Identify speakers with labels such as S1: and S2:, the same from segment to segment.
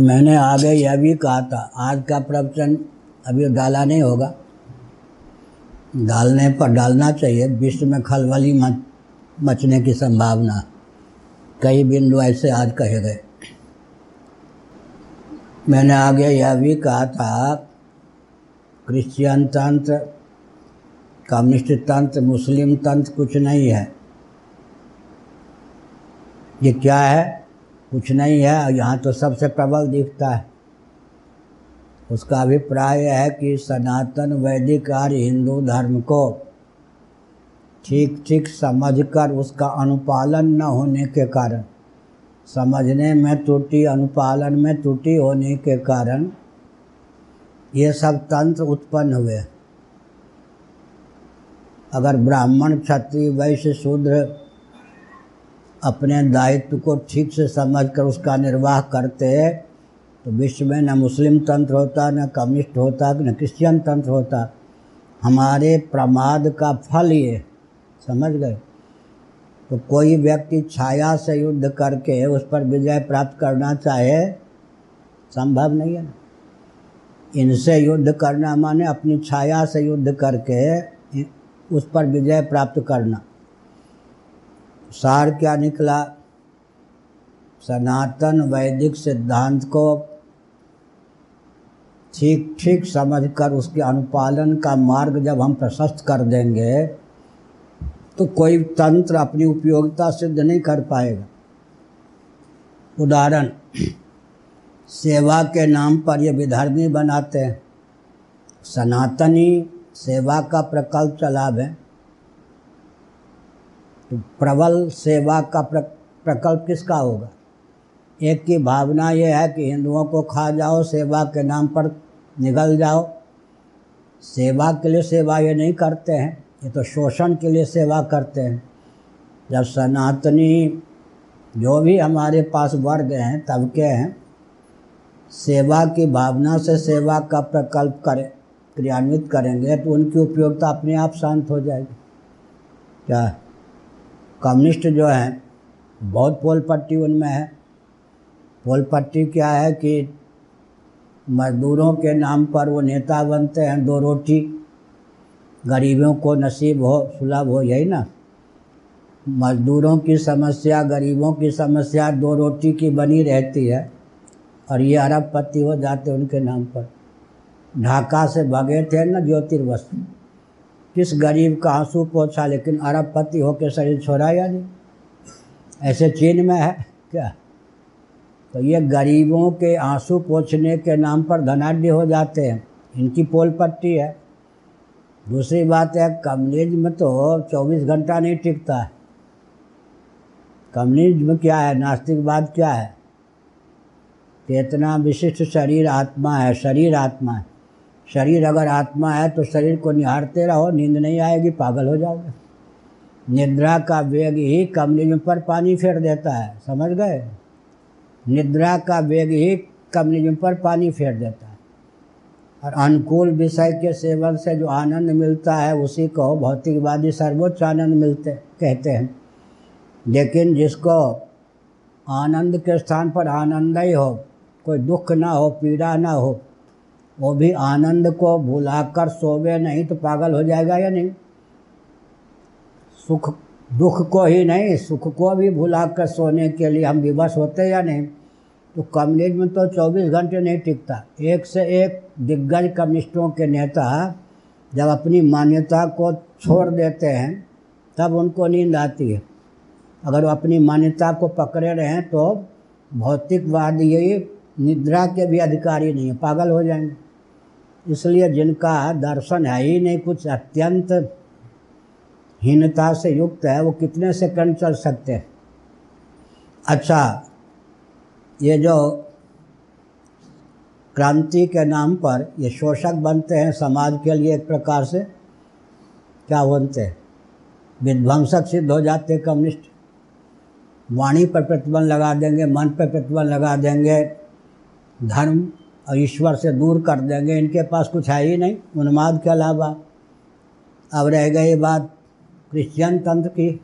S1: मैंने आगे यह भी कहा था, आज का प्रवचन अभी डाला नहीं होगा। डालने पर डालना चाहिए, विश्व में खलबली मच, मचने की संभावना। कई बिंदु ऐसे आज कहे गए। मैंने आगे यह भी कहा था, क्रिश्चियन तंत्र, कम्युनिस्ट तंत्र, मुस्लिम तंत्र कुछ नहीं है। ये क्या है? कुछ नहीं है, यहाँ तो सबसे प्रबल दिखता है। उसका अभिप्राय है कि सनातन वैदिक आर्य हिंदू धर्म को ठीक ठीक समझकर उसका अनुपालन न होने के कारण, समझने में त्रुटि, अनुपालन में त्रुटि होने के कारण ये सब तंत्र उत्पन्न हुए। अगर ब्राह्मण, क्षत्रिय, वैश्य, शूद्र अपने दायित्व को ठीक से समझकर उसका निर्वाह करते तो विश्व में न मुस्लिम तंत्र होता, न कम्युनिस्ट होता, न क्रिश्चियन तंत्र होता। हमारे प्रमाद का फल ये, समझ गए? तो कोई व्यक्ति छाया से युद्ध करके उस पर विजय प्राप्त करना चाहे, संभव नहीं है। इनसे युद्ध करना माने अपनी छाया से युद्ध करके उस पर विजय प्राप्त करना। सार क्या निकला? सनातन वैदिक सिद्धांत को ठीक ठीक समझकर उसके अनुपालन का मार्ग जब हम प्रशस्त कर देंगे तो कोई तंत्र अपनी उपयोगिता सिद्ध नहीं कर पाएगा। उदाहरण, सेवा के नाम पर ये विधर्मी बनाते हैं। सनातनी सेवा का प्रकल्प चला है। तो प्रबल सेवा का प्रकल्प किसका होगा? एक की भावना ये है कि हिंदुओं को खा जाओ, सेवा के नाम पर निगल जाओ। सेवा के लिए सेवा ये नहीं करते हैं, ये तो शोषण के लिए सेवा करते हैं। जब सनातनी जो भी हमारे पास वर्ग हैं तबके हैं, सेवा की भावना से सेवा का प्रकल्प करें, क्रियान्वित करेंगे तो उनकी उपयोगिता अपने आप शांत हो जाएगी। क्या? कम्युनिस्ट जो हैं, बहुत पोल पट्टी उनमें है। पोल पट्टी क्या है कि मजदूरों के नाम पर वो नेता बनते हैं, दो रोटी। गरीबों को नसीब हो, सुलभ हो, यही ना। मजदूरों की समस्या, गरीबों की समस्या दो रोटी की बनी रहती है और ये अरबपति हो जाते उनके नाम पर। ढाका से भगे थे ना ज्योतिर्वस्तु किस गरीब का आँसू पहुँचा लेकिन अरब अरबपति होकर शरीर छोड़ा या नहीं? ऐसे चीन में है क्या? तो ये गरीबों के आँसू पोछने के नाम पर धनाढ़ हो जाते हैं। इनकी पोल पट्टी है। दूसरी बात है, कम्युनिज्म तो 24 घंटा नहीं टिकता है। कम्युनिज्म क्या है? नास्तिकवाद क्या है? चेतना विशिष्ट शरीर आत्मा है, शरीर आत्मा है। शरीर अगर आत्मा है तो शरीर को निहारते रहो, नींद नहीं आएगी, पागल हो जाओगे। निद्रा का वेग ही कम्युनिज्म पर पानी फेर देता है, समझ गए? निद्रा का वेग ही कम्युनिज्म पर पानी फेर देता है। और अनुकूल विषय के सेवन से जो आनंद मिलता है, उसी को भौतिकवादी सर्वोच्च आनंद मिलते, कहते हैं। लेकिन जिसको आनंद के स्थान पर आनंद ही हो, कोई दुख ना हो, पीड़ा ना हो वो भी आनंद को भुलाकर सोवे नहीं तो पागल हो जाएगा या नहीं? सुख, दुख को ही नहीं, सुख को भी भुलाकर सोने के लिए हम विवश होते या नहीं? तो कम्युनिज्म तो 24 घंटे नहीं टिकता। एक से एक दिग्गज कम्युनिस्टों के नेता जब अपनी मान्यता को छोड़ देते हैं, तब उनको नींद आती है। अगर वो अपनी मान्यता को पकड़े रहें तो भौतिकवाद यही निद्रा के भी अधिकारी नहीं है, पागल हो जाएँगे। इसलिए जिनका दर्शन है ही नहीं, कुछ अत्यंत हीनता से युक्त है, वो कितने सेकंड चल सकते हैं? अच्छा ये जो क्रांति के नाम पर ये शोषक बनते हैं समाज के लिए एक प्रकार से, क्या बनते हैं? विध्वंसक सिद्ध हो जाते हैं कम्युनिस्ट। वाणी पर प्रतिबंध लगा देंगे, मन पर प्रतिबंध लगा देंगे, धर्म और ईश्वर से दूर कर देंगे, इनके पास कुछ है ही नहीं, उन्माद के अलावा। अब रह गई बात क्रिश्चियन तंत्र की।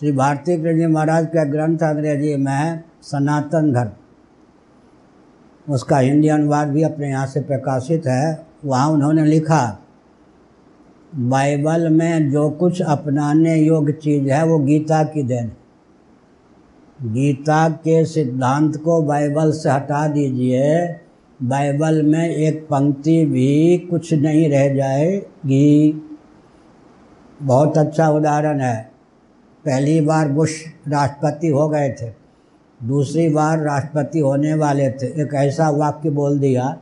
S1: श्री भारती कृष्ण महाराज का ग्रंथ अंग्रेज़ी में है, सनातन धर्म। उसका हिंदी अनुवाद भी अपने यहाँ से प्रकाशित है, वहाँ उन्होंने लिखा, बाइबल में जो कुछ अपनाने योग्य चीज़ है, वो गीता की देन। गीता के सिद्धांत को बाइबल से हटा दीजिए। बाइबल में एक पंक्ति भी कुछ नहीं रह जाएगी। बहुत अच्छा उदाहरण है। पहली बार बुश राष्ट्रपति हो गए थे। दूसरी बार राष्ट्रपति होने वाले थे। एक ऐसा वाक्य बोल दिया।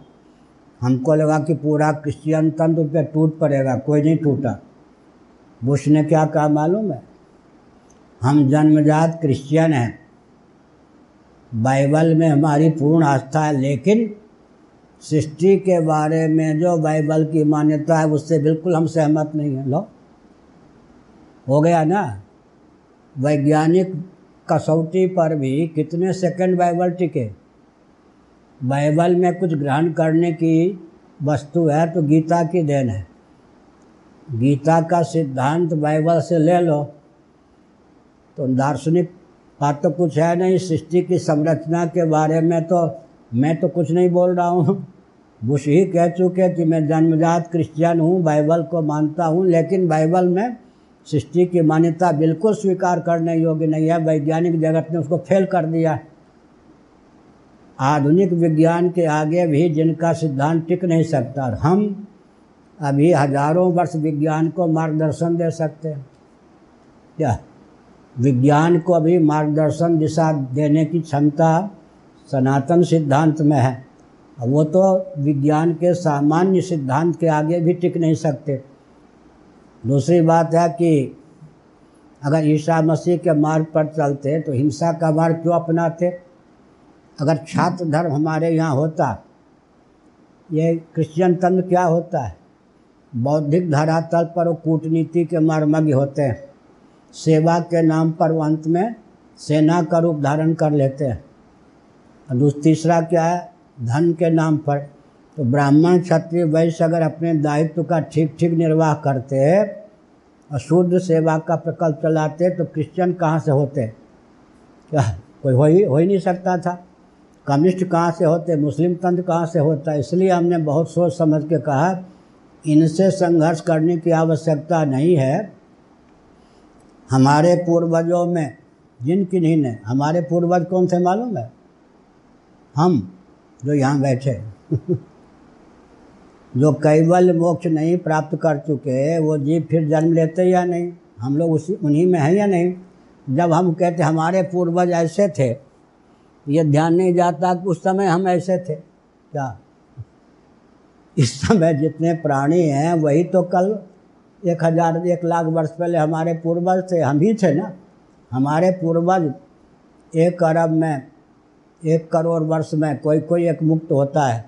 S1: हमको लगा कि पूरा क्रिश्चियन तंत्र पे टूट पड़ेगा। कोई नहीं टूटा। बुश ने क्या कहा मालूम है? हम जन्मजात क्रिश्चियन हैं। बाइबल में हमारी पूर्ण आस्था है, लेकिन सृष्टि के बारे में जो बाइबल की मान्यता है, उससे बिल्कुल हम सहमत नहीं हैं। लो, हो गया ना? वैज्ञानिक कसौटी पर भी कितने सेकंड बाइबल टिके? बाइबल में कुछ ग्रहण करने की वस्तु है तो गीता की देन है। गीता का सिद्धांत बाइबल से ले लो। तो दार्शनिक बात तो कुछ है नहीं, सृष्टि की संरचना के बारे में तो मैं तो कुछ नहीं बोल रहा हूँ। बुश ही कह चुके कि मैं जन्मजात क्रिश्चियन हूँ, बाइबल को मानता हूँ, लेकिन बाइबल में सृष्टि की मान्यता बिल्कुल स्वीकार करने योग्य नहीं है। वैज्ञानिक जगत ने उसको फेल कर दिया। आधुनिक विज्ञान के आगे भी जिनका सिद्धांत टिक नहीं सकता हम अभी हज़ारों वर्ष विज्ञान को मार्गदर्शन दे सकते हैं। क्या? विज्ञान को अभी मार्गदर्शन दिशा देने की क्षमता सनातन सिद्धांत में है। वो तो विज्ञान के सामान्य सिद्धांत के आगे भी टिक नहीं सकते। दूसरी बात है कि अगर ईसा मसीह के मार्ग पर चलते तो हिंसा का मार्ग क्यों अपनाते? अगर छात्र धर्म हमारे यहाँ होता, ये क्रिश्चियन तंत्र क्या होता है? बौद्धिक धरातल पर वो कूटनीति के मर्मज्ञ होते हैं। सेवा के नाम पर अंत में सेना का रूप धारण कर लेते हैं। और तीसरा क्या है? धन के नाम पर। तो ब्राह्मण, क्षत्रिय, वैश्य अगर अपने दायित्व का ठीक ठीक निर्वाह करते और शुद्ध सेवा का प्रकल्प चलाते तो क्रिश्चियन कहाँ से होते? क्या? कोई हो ही हो ही नहीं सकता था। कम्युनिस्ट कहाँ से होते? मुस्लिम तंत्र कहाँ से होता? इसलिए हमने बहुत सोच समझ के कहा, इनसे संघर्ष करने की आवश्यकता नहीं है। हमारे पूर्वजों में जिन किन्हीं ने, हमारे पूर्वज कौन से मालूम है? हम जो यहाँ बैठे जो कैवल मोक्ष नहीं प्राप्त कर चुके, वो जीव फिर जन्म लेते या नहीं? हम लोग उसी, उन्हीं में हैं या नहीं? जब हम कहते हमारे पूर्वज ऐसे थे, ये ध्यान नहीं जाता कि उस समय हम ऐसे थे। क्या? इस समय जितने प्राणी हैं, वही तो कल एक हज़ार, एक लाख वर्ष पहले हमारे पूर्वज थे, हम ही थे ना। हमारे पूर्वज एक अरब में, एक करोड़ वर्ष में कोई कोई एक मुक्त होता है।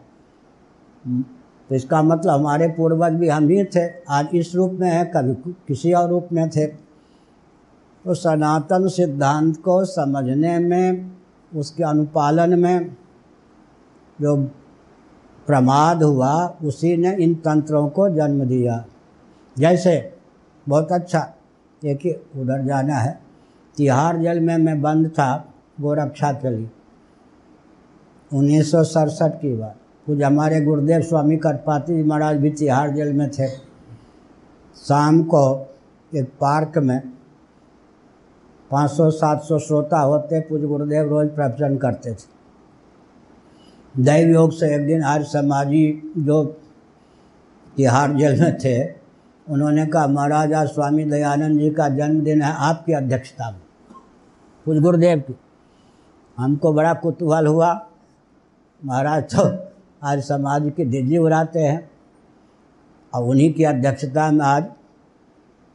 S1: तो इसका मतलब हमारे पूर्वज भी हम ही थे, आज इस रूप में है, कभी किसी और रूप में थे। तो सनातन सिद्धांत को समझने में, उसके अनुपालन में जो प्रमाद हुआ, उसी ने इन तंत्रों को जन्म दिया। जैसे बहुत अच्छा देखिए उधर जाना है। तिहाड़ जेल में मैं बंद था गोरक्षा लिए उन्नीस की बात। कुछ हमारे गुरुदेव स्वामी करपाती जी महाराज भी तिहाड़ जेल में थे। शाम को एक पार्क में 500-700 श्रोता होते कुछ गुरुदेव रोज प्रवचन करते थे। दैव योग से एक दिन आज समाजी जो तिहाड़ जेल में थे उन्होंने कहा, महाराज स्वामी दयानंद जी का जन्मदिन है, आपकी अध्यक्षता में। कुछ गुरुदेव की। हमको बड़ा कुतूहल हुआ। महाराज तो आज समाज की डिजी उड़ाते हैं और उन्हीं की अध्यक्षता में आज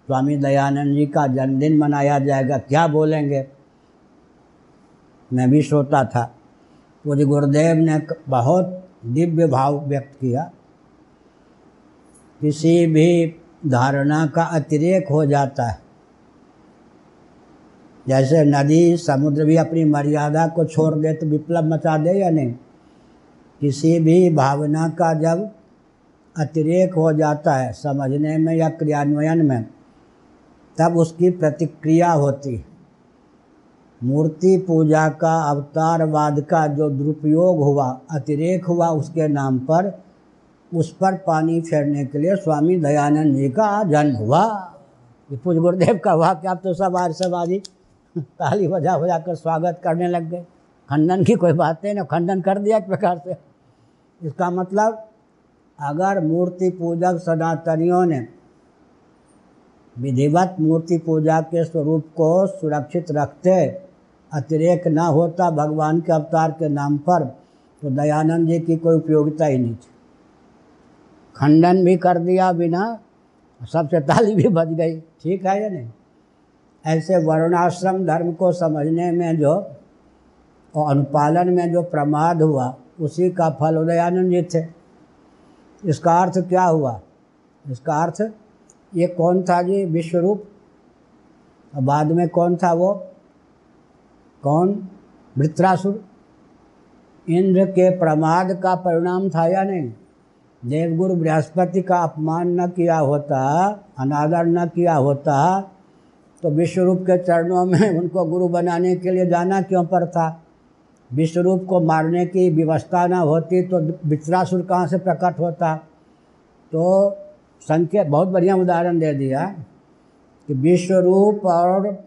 S1: स्वामी दयानंद जी का जन्मदिन मनाया जाएगा। क्या बोलेंगे? मैं भी सोता था। पूज्य गुरुदेव ने बहुत दिव्य भाव व्यक्त किया। किसी भी धारणा का अतिरेक हो जाता है। जैसे नदी, समुद्र भी अपनी मर्यादा को छोड़ दे तो विप्लव मचा दे या नहीं? किसी भी भावना का जब अतिरेक हो जाता है समझने में या क्रियान्वयन में, तब उसकी प्रतिक्रिया होती है। मूर्ति पूजा का, अवतारवाद का जो दुरुपयोग हुआ, अतिरेक हुआ उसके नाम पर उस पर पानी फेरने के लिए स्वामी दयानंद जी का जन्म हुआ। ये पूज गुरुदेव का हुआ कि आप तो सब आर्यवादी ताली बजा बजा कर स्वागत करने लग गए। खंडन की कोई बात नहीं, ना खंडन कर दिया एक प्रकार से। इसका मतलब अगर मूर्ति पूजक सनातनियों ने विधिवत मूर्ति पूजा के स्वरूप को सुरक्षित रखते, अतिरेक न होता भगवान के अवतार के नाम पर तो दयानंद जी की कोई उपयोगिता ही नहीं थी। खंडन भी कर दिया बिना सबसे ताली भी बज गई। ठीक है या नहीं? ऐसे वर्णाश्रम धर्म को समझने में जो और अनुपालन में जो प्रमाद हुआ, उसी का फल उदयानंद जी थे। इसका अर्थ क्या हुआ? इसका अर्थ, ये कौन था जी? विश्वरूप। बाद में कौन था वो? कौन? वृत्रासुर। इंद्र के प्रमाद का परिणाम था या नहीं? देवगुरु बृहस्पति का अपमान न किया होता, अनादर न किया होता तो विश्वरूप के चरणों में उनको गुरु बनाने के लिए जाना क्यों पड़ता? विश्वरूप को मारने की व्यवस्था न होती तो वित्रासुर कहाँ से प्रकट होता? तो संकेत बहुत बढ़िया उदाहरण दे दिया कि विश्वरूप और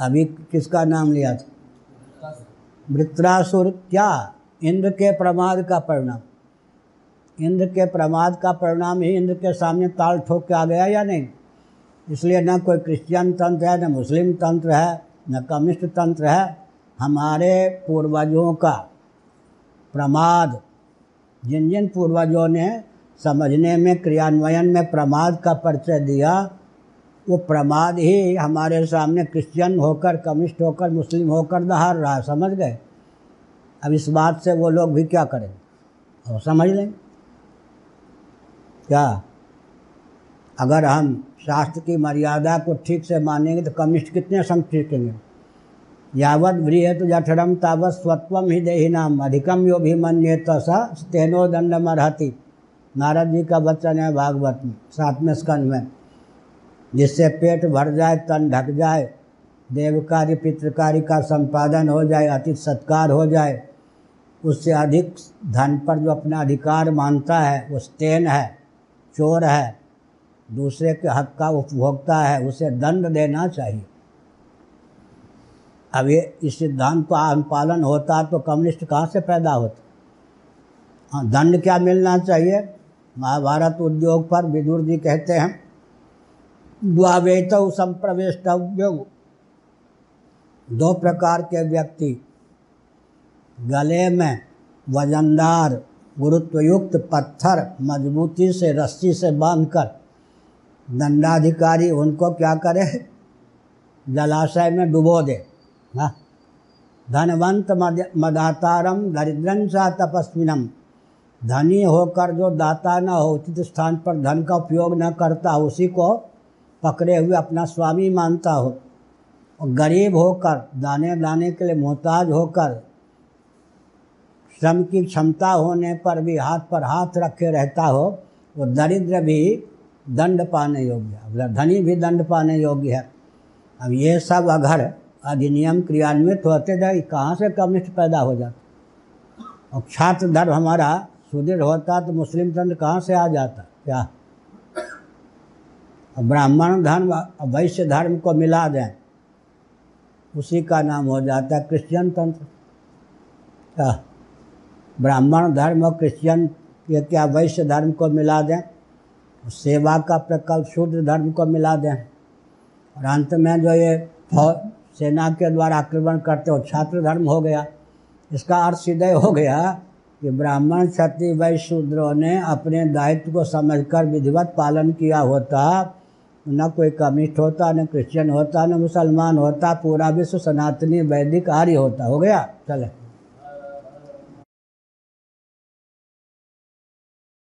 S1: अभी किसका नाम लिया था? वृत्रासुर, क्या? इंद्र के प्रमाद का परिणाम। इंद्र के प्रमाद का परिणाम ही इंद्र के सामने ताल ठोक के आ गया या नहीं? इसलिए न कोई क्रिश्चियन तंत्र है, न मुस्लिम तंत्र है, न कम्युनिस्ट तंत्र है। हमारे पूर्वजों का प्रमाद जिन जिन पूर्वजों ने समझने में, क्रियान्वयन में प्रमाद का परिचय दिया, वो प्रमाद ही हमारे सामने क्रिश्चियन होकर, कम्युनिस्ट होकर, मुस्लिम होकर दहार रहा समझ गए? अब इस बात से वो लोग भी क्या करें? और समझ लें। क्या? अगर हम शास्त्र की मर्यादा को ठीक से मानेंगे तो कम्युनिस्ट कितने संग टीकेंगे यावत व्रियत जठरम तावत स्वत्वम ही देही नाम अधिकम यो भी मन तेनो दंडम अर्ति नारद जी का वचन है भागवत में, सातवें स्कंद में। जिससे पेट भर जाए, तन ढक जाए देव कार्य पितृकार्य का संपादन हो जाए, अतिथि सत्कार हो जाए, उससे अधिक धन पर जो अपना अधिकार मानता है, वो स्तेन है। चोर है, दूसरे के हक का उपभोक्ता है, उसे दंड देना चाहिए। अब ये इस सिद्धांत का अनुपालन होता तो कम्युनिस्ट कहाँ से पैदा होता? हाँ दंड क्या मिलना चाहिए? महाभारत उद्योग पर विदुर जी कहते हैं, द्वावेत उद्योग दो प्रकार के व्यक्ति, गले में वजनदार गुरुत्वयुक्त पत्थर मजबूती से, रस्सी से बांधकर। दंडाधिकारी उनको क्या करे? जलाशय में डुबो दे। हाँ। धनवंत मदातारम दरिद्रं सा तपस्विनम। धनी होकर जो दाता न हो, उचित स्थान पर धन का उपयोग न करता, उसी को पकड़े हुए अपना स्वामी मानता हो। और गरीब होकर, दाने दाने के लिए मोहताज होकर श्रम की क्षमता होने पर भी हाथ पर हाथ रखे रहता हो, वो दरिद्र भी दंड पाने योग्य है। धनी भी दंड पाने योग्य है। अब ये सब अगर अधिनियम क्रियान्वित होते थे कहाँ से कम्युनिस्ट पैदा हो जाता? और छात्र धर्म हमारा सुदृढ़ होता तो मुस्लिम तंत्र कहाँ से आ जाता? क्या? ब्राह्मण धर्म वैश्य धर्म को मिला दें, उसी का नाम हो जाता है क्रिश्चियन तंत्र। क्या? ब्राह्मण धर्म और क्रिश्चियन ये क्या वैश्य धर्म को मिला दें? सेवा का प्रकल्प, शूद्र धर्म को मिला दें। और अंत में जो ये सेना के द्वारा आक्रमण करते हो, छात्र धर्म हो गया। इसका अर्थ सीधे हो गया कि ब्राह्मण, क्षत्रिय, वैश्य, शूद्रों ने अपने दायित्व को समझकर विधिवत पालन किया होता। न कोई कम्युनिस्ट होता, न क्रिश्चियन होता, न मुसलमान होता, पूरा विश्व सनातनी वैदिक आर्य होता। हो गया? चले।